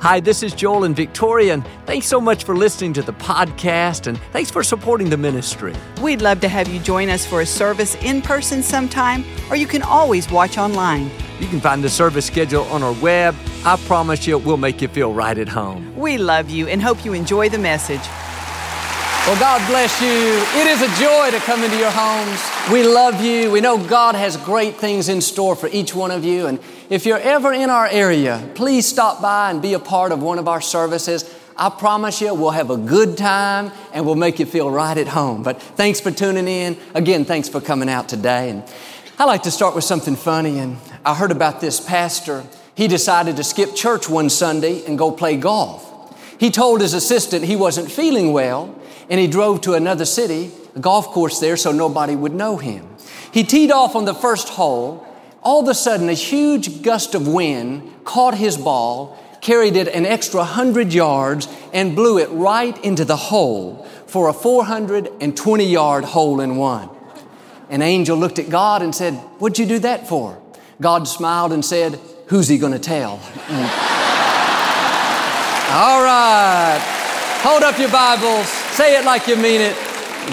Hi, this is Joel and Victoria, and thanks so much for listening to the podcast and thanks for supporting the ministry. We'd love to have you join us for a service in person sometime, or you can always watch online. You can find the service schedule on our web. I promise you, we'll make you feel right at home. We love you and hope you enjoy the message. Well, God bless you. It is a joy to come into your homes. We love you. We know God has great things in store for each one of you. And if you're ever in our area, please stop by and be a part of one of our services. I promise you, we'll have a good time and we'll make you feel right at home. But thanks for tuning in. Again, thanks for coming out today. And I like to start with something funny. And I heard about this pastor. He decided to skip church one Sunday and go play golf. He told his assistant he wasn't feeling well and he drove to another city, a golf course there, so nobody would know him. He teed off on the first hole. All of a sudden, a huge gust of wind caught his ball, carried it an extra 100 yards, and blew it right into the hole for a 420 yard hole in one. An angel looked at God and said, What'd you do that for? God smiled and said, Who's he to tell? All right. Hold up your Bibles. Say it like you mean it.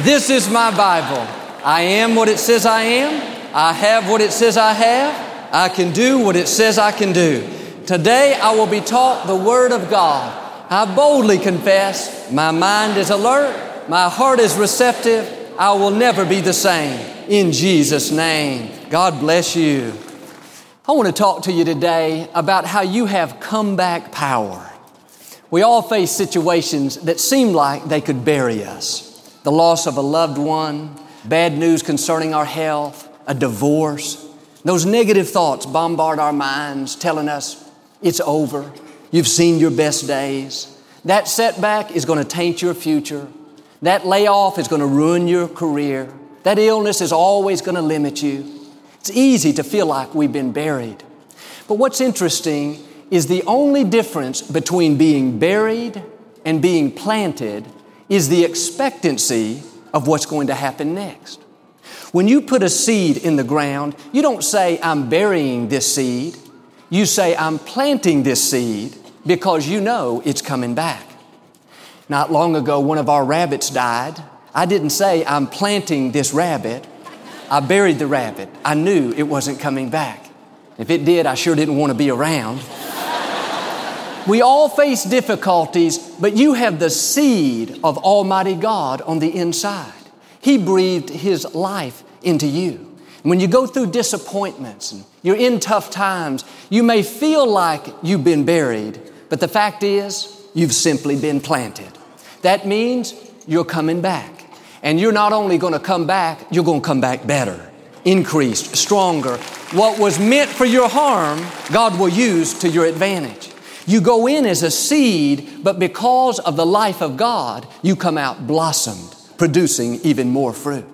This is my Bible. I am what it says I am. I have what it says I have. I can do what it says I can do. Today I will be taught the Word of God. I boldly confess my mind is alert, my heart is receptive. I will never be the same. In Jesus' name. God bless you. I want to talk to you today about how you have comeback power. We all face situations that seem like they could bury us. The loss of a loved one, bad news concerning our health, a divorce. Those negative thoughts bombard our minds, telling us it's over. You've seen your best days. That setback is going to taint your future. That layoff is going to ruin your career. That illness is always going to limit you. It's easy to feel like we've been buried. But what's interesting is the only difference between being buried and being planted is the expectancy of what's going to happen next. When you put a seed in the ground, you don't say, I'm burying this seed. You say, I'm planting this seed because you know it's coming back. Not long ago, one of our rabbits died. I didn't say, I'm planting this rabbit. I buried the rabbit. I knew it wasn't coming back. If it did, I sure didn't want to be around. We all face difficulties, but you have the seed of Almighty God on the inside. He breathed His life into you. When you go through disappointments and you're in tough times, you may feel like you've been buried, but the fact is, you've simply been planted. That means you're coming back. And you're not only going to come back, you're going to come back better, increased, stronger. What was meant for your harm, God will use to your advantage. You go in as a seed, but because of the life of God, you come out blossomed, producing even more fruit.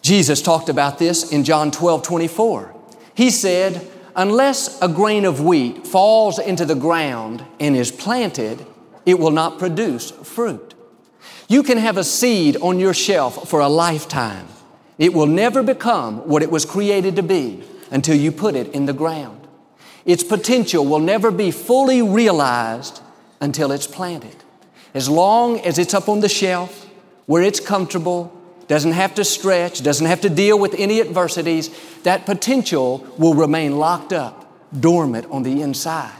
Jesus talked about this in John 12, 24. He said, unless a grain of wheat falls into the ground and is planted, it will not produce fruit. You can have a seed on your shelf for a lifetime. It will never become what it was created to be until you put it in the ground. Its potential will never be fully realized until it's planted. As long as it's up on the shelf, where it's comfortable, doesn't have to stretch, doesn't have to deal with any adversities, that potential will remain locked up, dormant on the inside.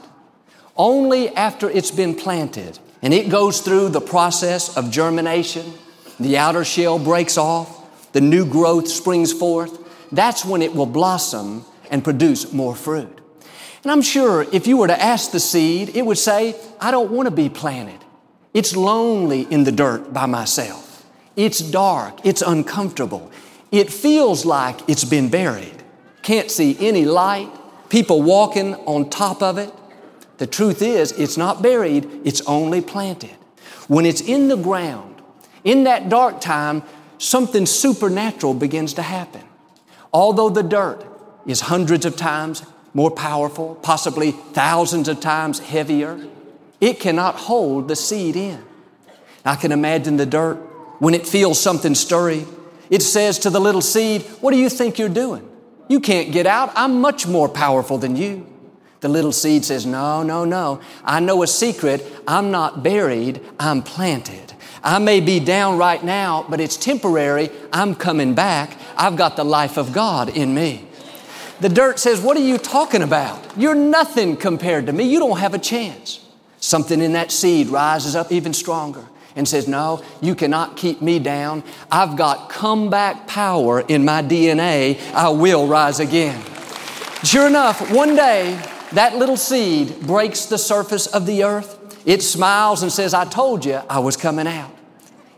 Only after it's been planted and it goes through the process of germination, the outer shell breaks off, the new growth springs forth, that's when it will blossom and produce more fruit. And I'm sure if you were to ask the seed, it would say, I don't want to be planted. It's lonely in the dirt by myself. It's dark. It's uncomfortable. It feels like it's been buried. Can't see any light. People walking on top of it. The truth is, it's not buried, it's only planted. When it's in the ground, in that dark time, something supernatural begins to happen. Although the dirt is hundreds of times more powerful, possibly thousands of times heavier, it cannot hold the seed in. I can imagine the dirt when it feels something stirring. It says to the little seed, What do you think you're doing? You can't get out. I'm much more powerful than you. The little seed says, No, no, no. I know a secret. I'm not buried, I'm planted. I may be down right now, but it's temporary. I'm coming back. I've got the life of God in me. The dirt says, What are you talking about? You're nothing compared to me. You don't have a chance. Something in that seed rises up even stronger and says, No, you cannot keep me down. I've got comeback power in my DNA. I will rise again. Sure enough, one day, that little seed breaks the surface of the earth. It smiles and says, I told you I was coming out.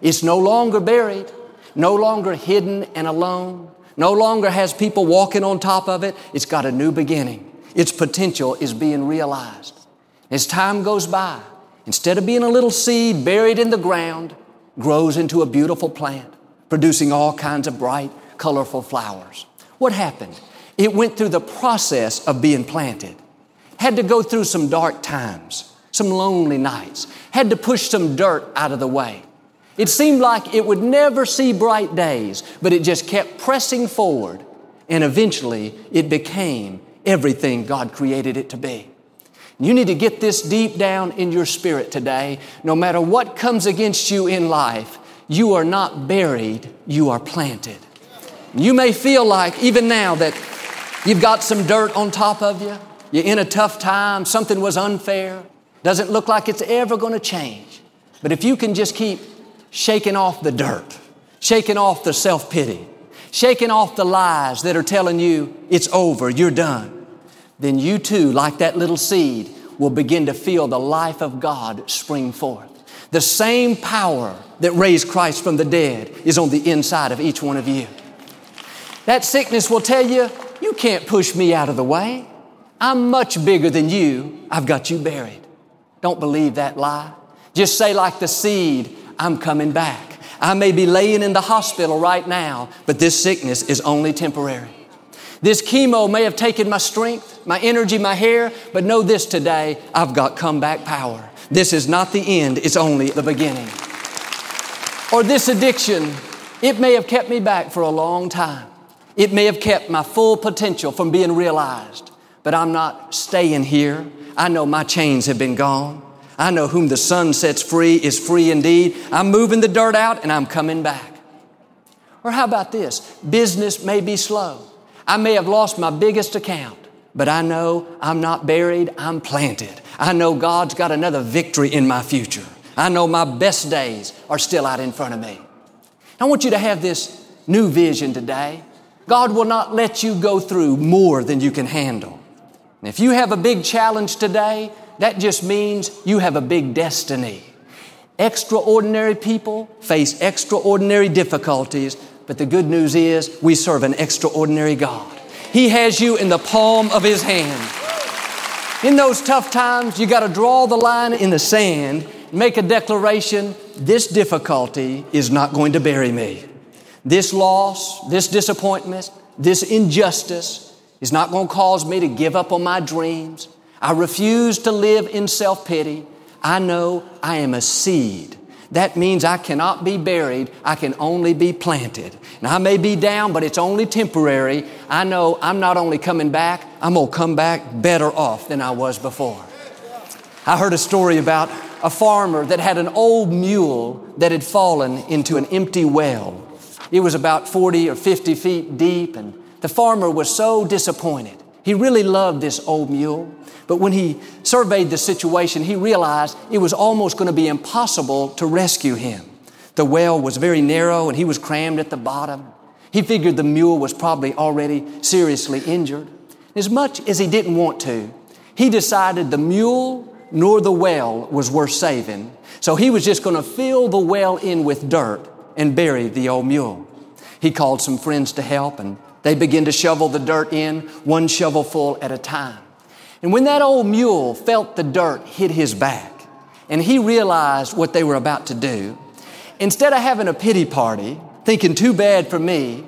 It's no longer buried, no longer hidden and alone. No longer has people walking on top of it. It's got a new beginning. Its potential is being realized. As time goes by, instead of being a little seed buried in the ground, grows into a beautiful plant, producing all kinds of bright, colorful flowers. What happened? It went through the process of being planted. Had to go through some dark times, some lonely nights, had to push some dirt out of the way. It seemed like it would never see bright days, but it just kept pressing forward, and eventually it became everything God created it to be. You need to get this deep down in your spirit today. No matter what comes against you in life, you are not buried, you are planted. You may feel like, even now, that you've got some dirt on top of you, you're in a tough time, something was unfair, doesn't look like it's ever going to change. But if you can just keep shaking off the dirt, shaking off the self pity, shaking off the lies that are telling you it's over, you're done, then you too, like that little seed, will begin to feel the life of God spring forth. The same power that raised Christ from the dead is on the inside of each one of you. That sickness will tell you, you can't push me out of the way. I'm much bigger than you. I've got you buried. Don't believe that lie. Just say, like the seed, I'm coming back. I may be laying in the hospital right now, but this sickness is only temporary. This chemo may have taken my strength, my energy, my hair, but know this today, I've got comeback power. This is not the end, it's only the beginning. Or this addiction, it may have kept me back for a long time. It may have kept my full potential from being realized, but I'm not staying here. I know my chains have been gone. I know whom the Son sets free is free indeed. I'm moving the dirt out and I'm coming back. Or how about this? Business may be slow. I may have lost my biggest account, but I know I'm not buried, I'm planted. I know God's got another victory in my future. I know my best days are still out in front of me. I want you to have this new vision today. God will not let you go through more than you can handle. And if you have a big challenge today, that just means you have a big destiny. Extraordinary people face extraordinary difficulties, but the good news is we serve an extraordinary God. He has you in the palm of His hand. In those tough times, you got to draw the line in the sand, make a declaration this difficulty is not going to bury me. This loss, this disappointment, this injustice is not going to cause me to give up on my dreams. I refuse to live in self pity. I know I am a seed. That means I cannot be buried, I can only be planted. Now, I may be down, but it's only temporary. I know I'm not only coming back, I'm going to come back better off than I was before. I heard a story about a farmer that had an old mule that had fallen into an empty well. It was about 40 or 50 feet deep, and the farmer was so disappointed. He really loved this old mule, but when he surveyed the situation, he realized it was almost going to be impossible to rescue him. The well was very narrow and he was crammed at the bottom. He figured the mule was probably already seriously injured. As much as he didn't want to, he decided the mule nor the well was worth saving. So he was just going to fill the well in with dirt and bury the old mule. He called some friends to help and they begin to shovel the dirt in, one shovelful at a time. And when that old mule felt the dirt hit his back and he realized what they were about to do, instead of having a pity party, thinking too bad for me,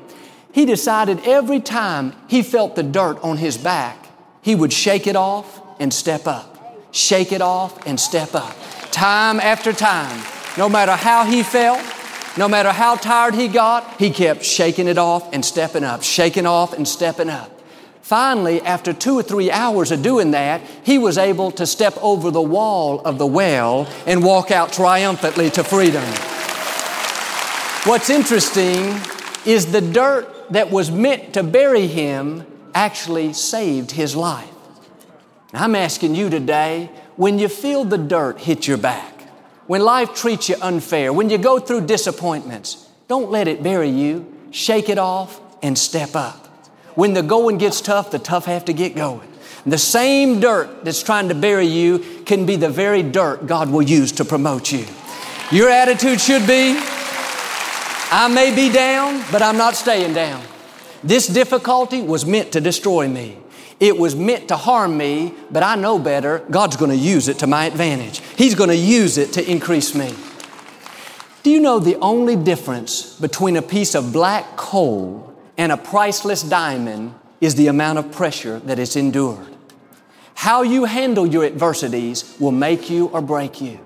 he decided every time he felt the dirt on his back, he would shake it off and step up. Shake it off and step up. Time after time, no matter how he felt, no matter how tired he got, he kept shaking it off and stepping up, shaking off and stepping up. Finally, after two or three hours of doing that, he was able to step over the wall of the well and walk out triumphantly to freedom. What's interesting is the dirt that was meant to bury him actually saved his life. I'm asking you today, when you feel the dirt hit your back, when life treats you unfair, when you go through disappointments, don't let it bury you. Shake it off and step up. When the going gets tough, the tough have to get going. The same dirt that's trying to bury you can be the very dirt God will use to promote you. Your attitude should be, I may be down, but I'm not staying down. This difficulty was meant to destroy me. It was meant to harm me, but I know better. God's going to use it to my advantage. He's going to use it to increase me. Do you know the only difference between a piece of black coal and a priceless diamond is the amount of pressure that it's endured? How you handle your adversities will make you or break you.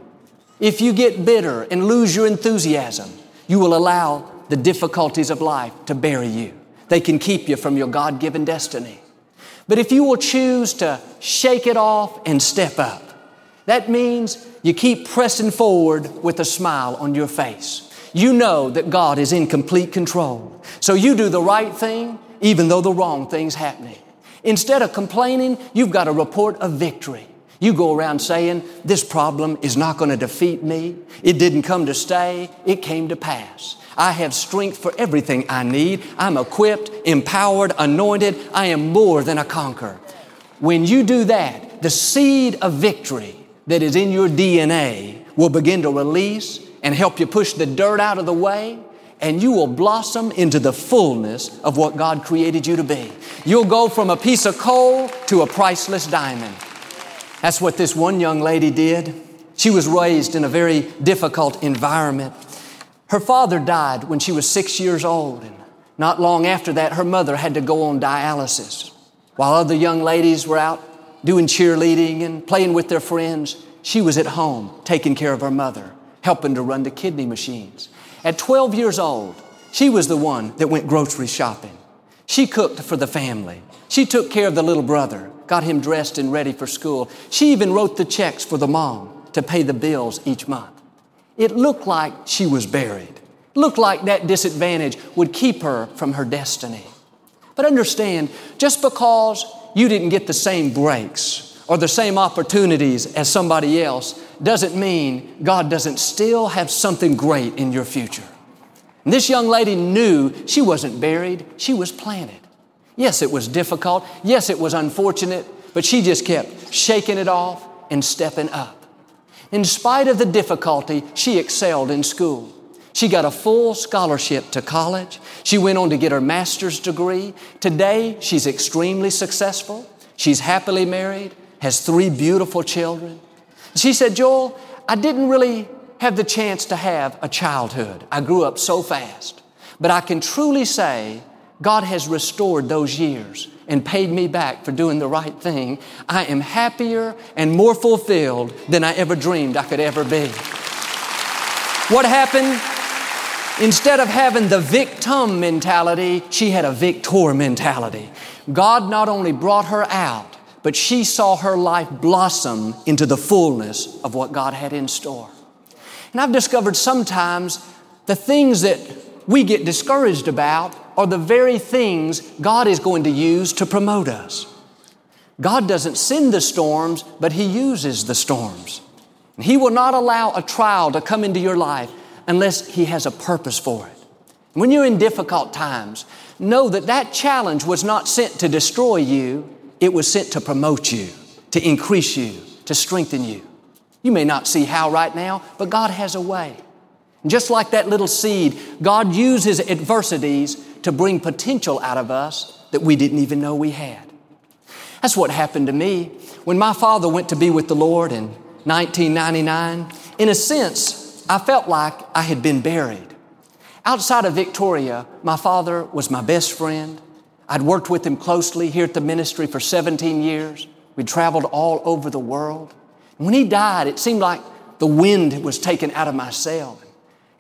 If you get bitter and lose your enthusiasm, you will allow the difficulties of life to bury you. They can keep you from your God given destiny. But if you will choose to shake it off and step up, that means you keep pressing forward with a smile on your face. You know that God is in complete control. So you do the right thing even though the wrong thing's happening. Instead of complaining, you've got a report of victory. You go around saying, this problem is not going to defeat me. It didn't come to stay. It came to pass. I have strength for everything I need. I'm equipped, empowered, anointed. I am more than a conqueror. When you do that, the seed of victory that is in your DNA will begin to release and help you push the dirt out of the way and you will blossom into the fullness of what God created you to be. You'll go from a piece of coal to a priceless diamond. That's what this one young lady did. She was raised in a very difficult environment. Her father died when she was six years old, and not long after that, her mother had to go on dialysis. While other young ladies were out doing cheerleading and playing with their friends, she was at home taking care of her mother, helping to run the kidney machines. At 12 years old, she was the one that went grocery shopping. She cooked for the family. She took care of the little brother, got him dressed and ready for school. She even wrote the checks for the mom to pay the bills each month. It looked like she was buried. Looked like that disadvantage would keep her from her destiny. But understand, just because you didn't get the same breaks or the same opportunities as somebody else doesn't mean God doesn't still have something great in your future. And this young lady knew she wasn't buried, she was planted. Yes, it was difficult. Yes, it was unfortunate, but she just kept shaking it off and stepping up. In spite of the difficulty, she excelled in school. She got a full scholarship to college. She went on to get her master's degree. Today, she's extremely successful. She's happily married, has three beautiful children. She said, Joel, I didn't really have the chance to have a childhood. I grew up so fast. But I can truly say God has restored those years and paid me back for doing the right thing. I am happier and more fulfilled than I ever dreamed I could ever be. What happened? Instead of having the victim mentality, she had a victor mentality. God not only brought her out, but she saw her life blossom into the fullness of what God had in store. And I've discovered sometimes the things that we get discouraged about are the very things God is going to use to promote us. God doesn't send the storms, but He uses the storms. He will not allow a trial to come into your life unless He has a purpose for it. When you're in difficult times, know that that challenge was not sent to destroy you, it was sent to promote you, to increase you, to strengthen you. You may not see how right now, but God has a way. Just like that little seed, God uses adversities to bring potential out of us that we didn't even know we had. That's what happened to me. When my father went to be with the Lord in 1999, in a sense, I felt like I had been buried. Outside of Victoria, my father was my best friend. I'd worked with him closely here at the ministry for 17 years. We'd traveled all over the world. When he died, it seemed like the wind was taken out of my sail.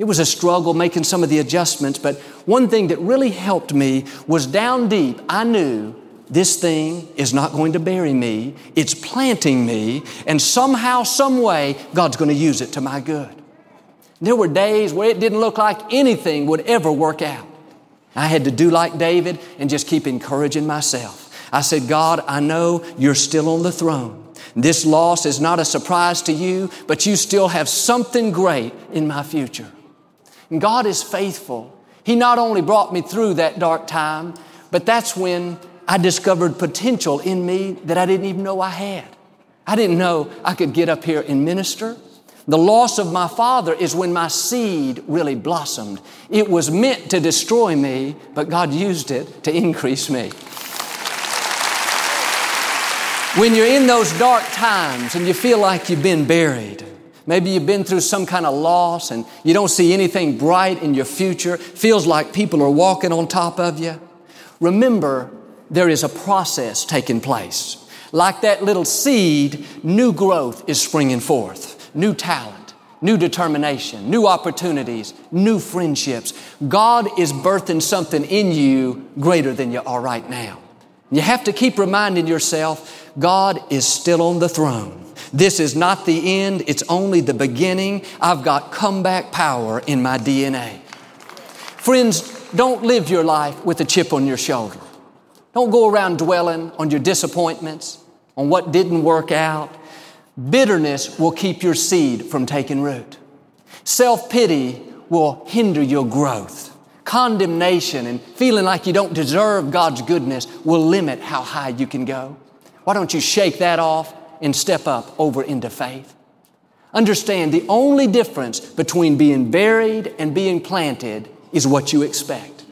It was a struggle making some of the adjustments, but one thing that really helped me was down deep, I knew this thing is not going to bury me. It's planting me, and somehow, some way, God's going to use it to my good. There were days where it didn't look like anything would ever work out. I had to do like David and just keep encouraging myself. I said, God, I know you're still on the throne. This loss is not a surprise to you, but you still have something great in my future. And God is faithful. He not only brought me through that dark time, but that's when I discovered potential in me that I didn't even know I had. I didn't know I could get up here and minister. The loss of my father is when my seed really blossomed. It was meant to destroy me, but God used it to increase me. When you're in those dark times and you feel like you've been buried, Maybe you've been through some kind of loss and you don't see anything bright in your future. Feels like people are walking on top of you. Remember, there is a process taking place. Like that little seed, new growth is springing forth. New talent, new determination, new opportunities, new friendships. God is birthing something in you greater than you are right now. You have to keep reminding yourself, God is still on the throne. This is not the end, it's only the beginning. I've got comeback power in my DNA. Friends, don't live your life with a chip on your shoulder. Don't go around dwelling on your disappointments, on what didn't work out. Bitterness will keep your seed from taking root. Self pity will hinder your growth. Condemnation and feeling like you don't deserve God's goodness will limit how high you can go. Why don't you shake that off and step up over into faith. Understand the only difference between being buried and being planted is what you expect.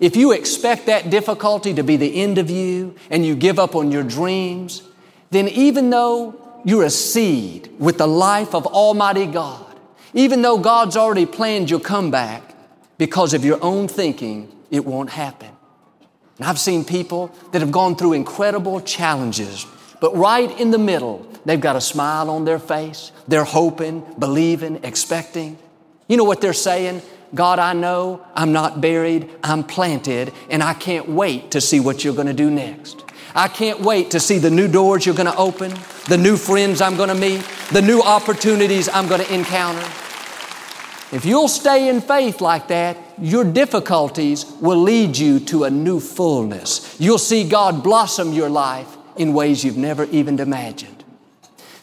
If you expect that difficulty to be the end of you and you give up on your dreams, then even though you're a seed with the life of Almighty God, even though God's already planned your comeback, because of your own thinking, it won't happen. And I've seen people that have gone through incredible challenges but right in the middle, they've got a smile on their face. They're hoping, believing, expecting. You know what they're saying? God, I know I'm not buried, I'm planted, and I can't wait to see what you're going to do next. I can't wait to see the new doors you're going to open, the new friends I'm going to meet, the new opportunities I'm going to encounter. If you'll stay in faith like that, your difficulties will lead you to a new fullness. You'll see God blossom your life in ways you've never even imagined.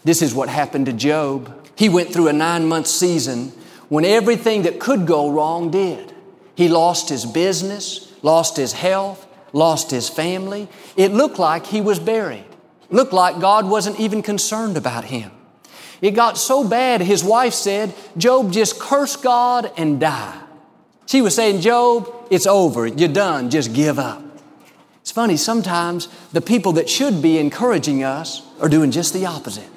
This is what happened to Job. He went through a nine month season when everything that could go wrong did. He lost his business, lost his health, lost his family. It looked like he was buried. Looked like God wasn't even concerned about him. It got so bad, his wife said, Job, just curse God and die. She was saying, Job, it's over. You're done. Just give up. It's funny, sometimes the people that should be encouraging us are doing just the opposite.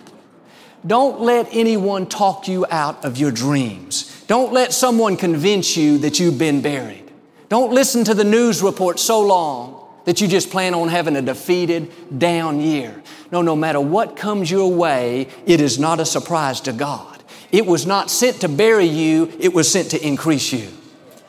Don't let anyone talk you out of your dreams. Don't let someone convince you that you've been buried. Don't listen to the news report so long that you just plan on having a defeated, down year. No, no matter what comes your way, it is not a surprise to God. It was not sent to bury you, it was sent to increase you.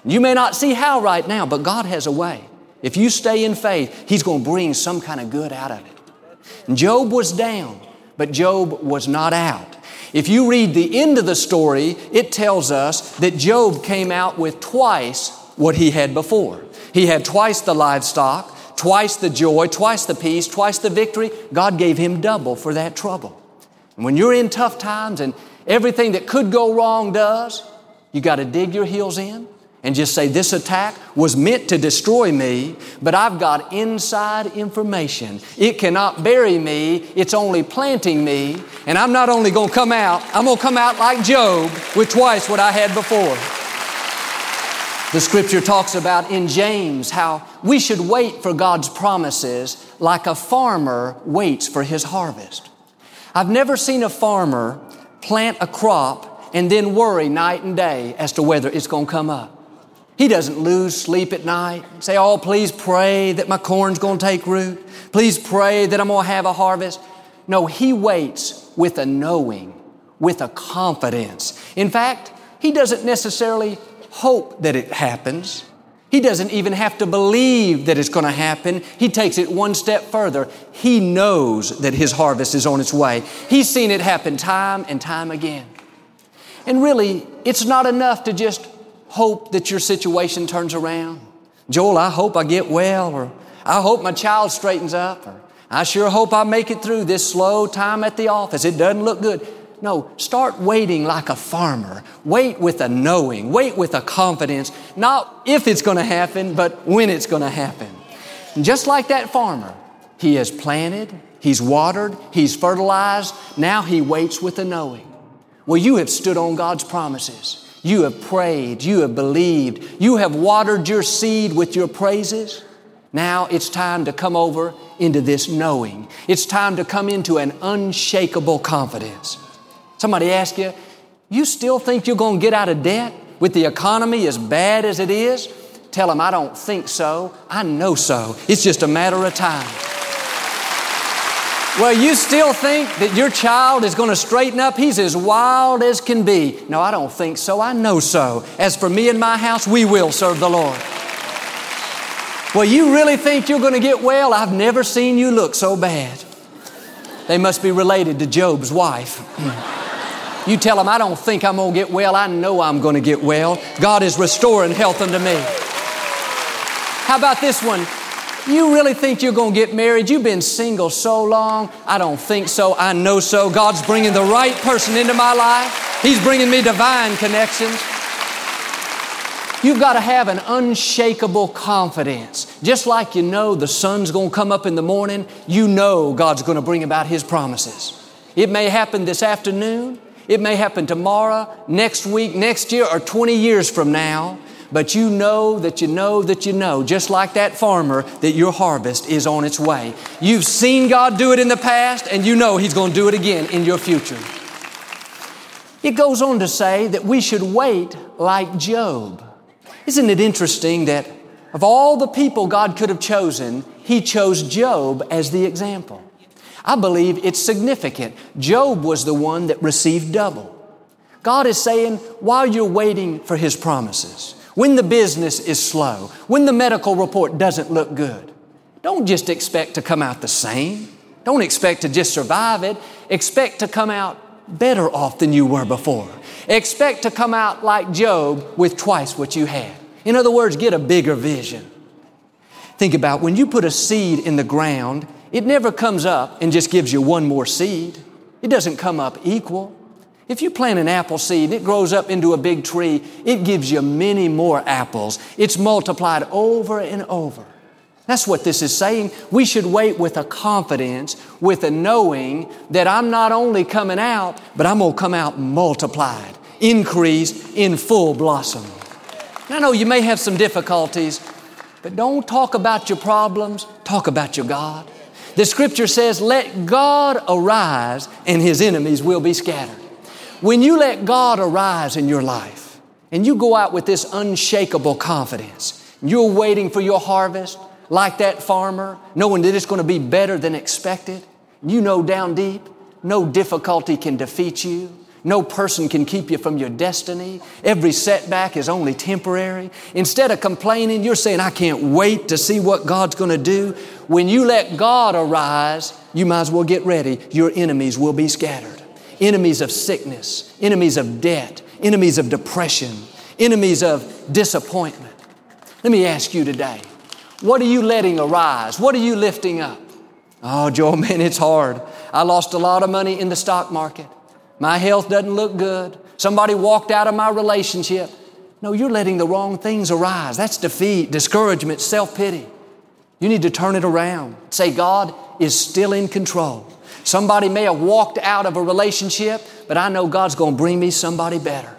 You may not see how right now, but God has a way. If you stay in faith, He's going to bring some kind of good out of it. Job was down, but Job was not out. If you read the end of the story, it tells us that Job came out with twice what he had before. He had twice the livestock, twice the joy, twice the peace, twice the victory. God gave him double for that trouble. And when you're in tough times and everything that could go wrong does, you got to dig your heels in and just say, This attack was meant to destroy me, but I've got inside information. It cannot bury me, it's only planting me, and I'm not only to come out, I'm to come out like Job with twice what I had before. The scripture talks about in James how we should wait for God's promises like a farmer waits for his harvest. I've never seen a farmer plant a crop and then worry night and day as to whether it's going to come up. He doesn't lose sleep at night. Say, oh, please pray that my corn's going to take root. Please pray that I'm going to have a harvest. No, he waits with a knowing, with a confidence. In fact, he doesn't necessarily hope that it happens. He doesn't even have to believe that it's going to happen. He takes it one step further. He knows that his harvest is on its way. He's seen it happen time and time again. And really, it's not enough to just hope that your situation turns around. Joel, I hope I get well, or I hope my child straightens up, or I sure hope I make it through this slow time at the office. It doesn't look good. No, start waiting like a farmer. Wait with a knowing. Wait with a confidence, not if it's going to happen, but when it's going to happen. And just like that farmer, he has planted, he's watered, he's fertilized. Now he waits with a knowing. Well, you have stood on God's promises. You have prayed. You have believed. You have watered your seed with your praises. Now it's time to come over into this knowing. It's time to come into an unshakable confidence. Somebody ask you, you still think you're going to get out of debt with the economy as bad as it is? Tell them, I don't think so. I know so. It's just a matter of time. Well, you still think that your child is going to straighten up? He's as wild as can be. No, I don't think so. I know so. As for me and my house, we will serve the Lord. Well, you really think you're going to get well? I've never seen you look so bad. They must be related to Job's wife. you tell them, I don't think I'm going to get well. I know I'm going to get well. God is restoring health unto me. How about this one? You really think you're going to get married? You've been single so long. I don't think so. I know so. God's bringing the right person into my life. He's bringing me divine connections. You've got to have an unshakable confidence. Just like you know the sun's going to come up in the morning, you know God's going to bring about His promises. It may happen this afternoon. It may happen tomorrow, next week, next year, or 20 years from now but you know that you know that you know, just like that farmer, that your harvest is on its way. You've seen God do it in the past, and you know He's going to do it again in your future. It goes on to say that we should wait like Job. Isn't it interesting that of all the people God could have chosen, He chose Job as the example? I believe it's significant. Job was the one that received double. God is saying, while you're waiting for His promises, when the business is slow, when the medical report doesn't look good, don't just expect to come out the same. Don't expect to just survive it. Expect to come out better off than you were before. Expect to come out like Job with twice what you had. In other words, get a bigger vision. Think about when you put a seed in the ground, it never comes up and just gives you one more seed. It doesn't come up equal. If you plant an apple seed, it grows up into a big tree. It gives you many more apples. It's multiplied over and over. That's what this is saying. We should wait with a confidence, with a knowing that I'm not only coming out, but I'm going to come out multiplied, increased, in full blossom. I know you may have some difficulties, but don't talk about your problems, talk about your God. The scripture says, let God arise and his enemies will be scattered. When you let God arise in your life and you go out with this unshakable confidence, You're waiting for your harvest like that farmer, knowing that it's going to be better than expected. You know down deep, no difficulty can defeat you. No person can keep you from your destiny. Every setback is only temporary. Instead of complaining, you're saying, I can't wait to see what God's going to do. When you let God arise, you might as well get ready. Your enemies will be scattered. Enemies of sickness, enemies of debt, enemies of depression, enemies of disappointment. Let me ask you today, what are you letting arise? What are you lifting up? Oh, Joel, man, it's hard. I lost a lot of money in the stock market. My health doesn't look good. Somebody walked out of my relationship. No, you're letting the wrong things arise. That's defeat, discouragement, self pity. You need to turn it around. Say, God is still in control. Somebody may have walked out of a relationship, but I know God's going to bring me somebody better.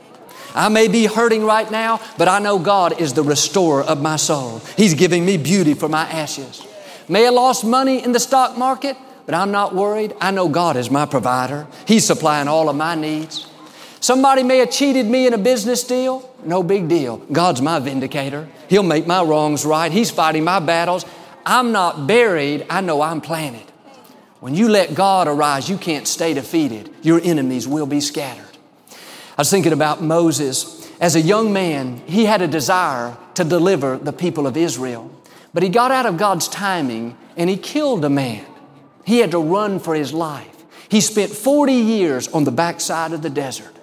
I may be hurting right now, but I know God is the restorer of my soul. He's giving me beauty for my ashes. May have lost money in the stock market, but I'm not worried. I know God is my provider. He's supplying all of my needs. Somebody may have cheated me in a business deal. No big deal. God's my vindicator. He'll make my wrongs right. He's fighting my battles. I'm not buried. I know I'm planted. When you let God arise, you can't stay defeated. Your enemies will be scattered. I was thinking about Moses. As a young man, he had a desire to deliver the people of Israel. But he got out of God's timing and he killed a man. He had to run for his life. He spent 40 years on the backside of the desert.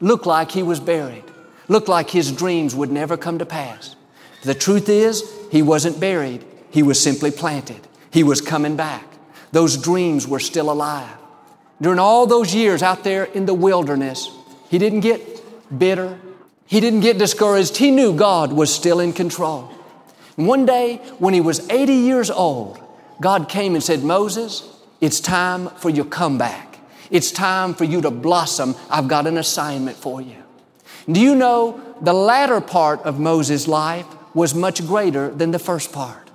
Looked like he was buried. Looked like his dreams would never come to pass. The truth is, he wasn't buried. He was simply planted. He was coming back. Those dreams were still alive. During all those years out there in the wilderness, he didn't get bitter. He didn't get discouraged. He knew God was still in control. And one day, when he was 80 years old, God came and said, Moses, it's time for your comeback. It's time for you to blossom. I've got an assignment for you. Do you know the latter part of Moses' life was much greater than the first part?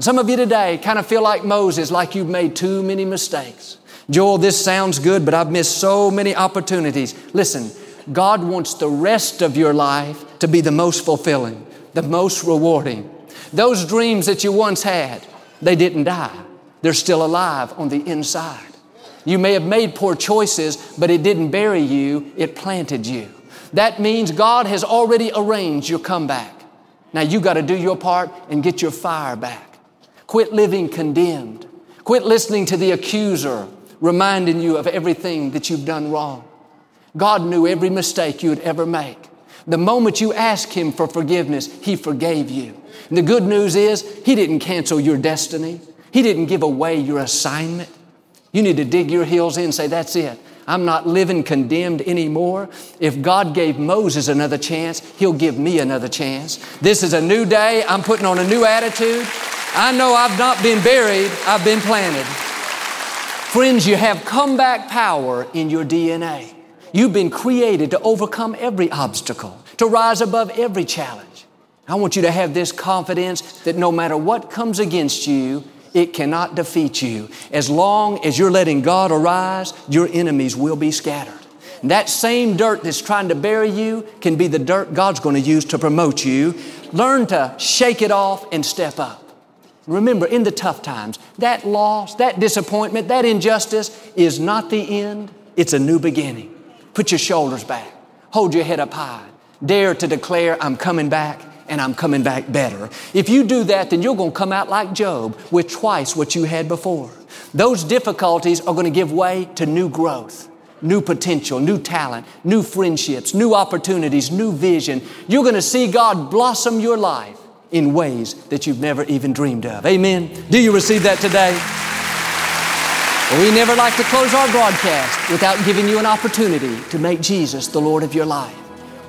Some of you today kind of feel like Moses, like you've made too many mistakes. Joel, this sounds good, but I've missed so many opportunities. Listen, God wants the rest of your life to be the most fulfilling, the most rewarding. Those dreams that you once had, they didn't die. They're still alive on the inside. You may have made poor choices, but it didn't bury you, it planted you. That means God has already arranged your comeback. Now you got to do your part and get your fire back. Quit living condemned. Quit listening to the accuser reminding you of everything that you've done wrong. God knew every mistake you'd ever make. The moment you ask Him for forgiveness, He forgave you. And the good news is, He didn't cancel your destiny. He didn't give away your assignment. You need to dig your heels in and say, That's it. I'm not living condemned anymore. If God gave Moses another chance, He'll give me another chance. This is a new day. I'm putting on a new attitude. I know I've not been buried, I've been planted. Friends, you have comeback power in your DNA. You've been created to overcome every obstacle, to rise above every challenge. I want you to have this confidence that no matter what comes against you, it cannot defeat you. As long as you're letting God arise, your enemies will be scattered. And that same dirt that's trying to bury you can be the dirt God's going to use to promote you. Learn to shake it off and step up. Remember, in the tough times, that loss, that disappointment, that injustice is not the end, it's a new beginning. Put your shoulders back, hold your head up high, dare to declare, I'm coming back and I'm coming back better. If you do that, then you're going to come out like Job with twice what you had before. Those difficulties are going to give way to new growth, new potential, new talent, new friendships, new opportunities, new vision. You're going to see God blossom your life in ways that you've never even dreamed of. Amen. Do you receive that today? We never like to close our broadcast without giving you an opportunity to make Jesus the Lord of your life.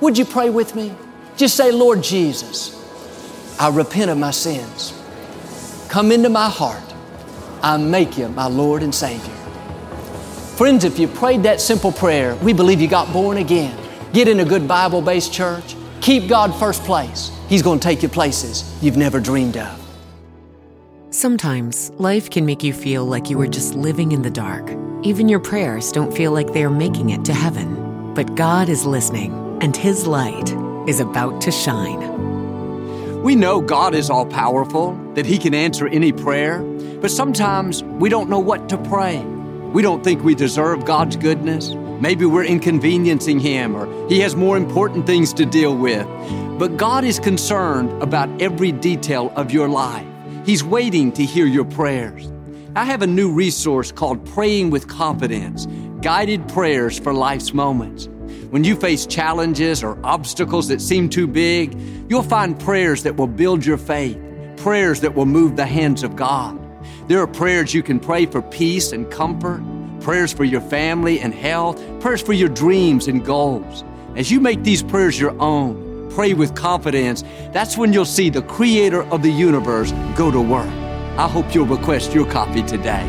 Would you pray with me? Just say, Lord Jesus, I repent of my sins. Come into my heart. I make you my Lord and Savior. Friends, if you prayed that simple prayer, we believe you got born again. Get in a good Bible based church. Keep God first place. He's going to take you places you've never dreamed of. Sometimes life can make you feel like you are just living in the dark. Even your prayers don't feel like they are making it to heaven. But God is listening, and His light is about to shine. We know God is all powerful, that He can answer any prayer, but sometimes we don't know what to pray. We don't think we deserve God's goodness. Maybe we're inconveniencing Him or He has more important things to deal with. But God is concerned about every detail of your life. He's waiting to hear your prayers. I have a new resource called Praying with Confidence Guided Prayers for Life's Moments. When you face challenges or obstacles that seem too big, you'll find prayers that will build your faith, prayers that will move the hands of God. There are prayers you can pray for peace and comfort, prayers for your family and health, prayers for your dreams and goals. As you make these prayers your own, pray with confidence, that's when you'll see the Creator of the universe go to work. I hope you'll request your copy today.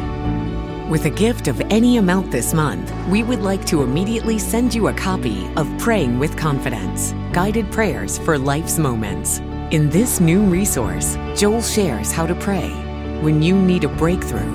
With a gift of any amount this month, we would like to immediately send you a copy of Praying with Confidence Guided Prayers for Life's Moments. In this new resource, Joel shares how to pray when you need a breakthrough,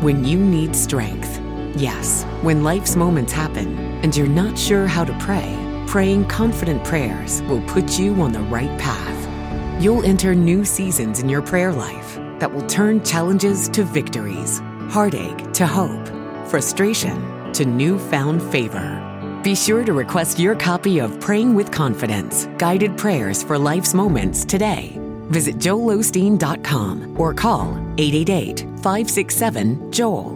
when you need strength. Yes, when life's moments happen and you're not sure how to pray, praying confident prayers will put you on the right path. You'll enter new seasons in your prayer life that will turn challenges to victories heartache to hope, frustration to newfound favor. Be sure to request your copy of Praying with Confidence Guided Prayers for Life's Moments today. Visit joelosteen.com or call 888 567 Joel.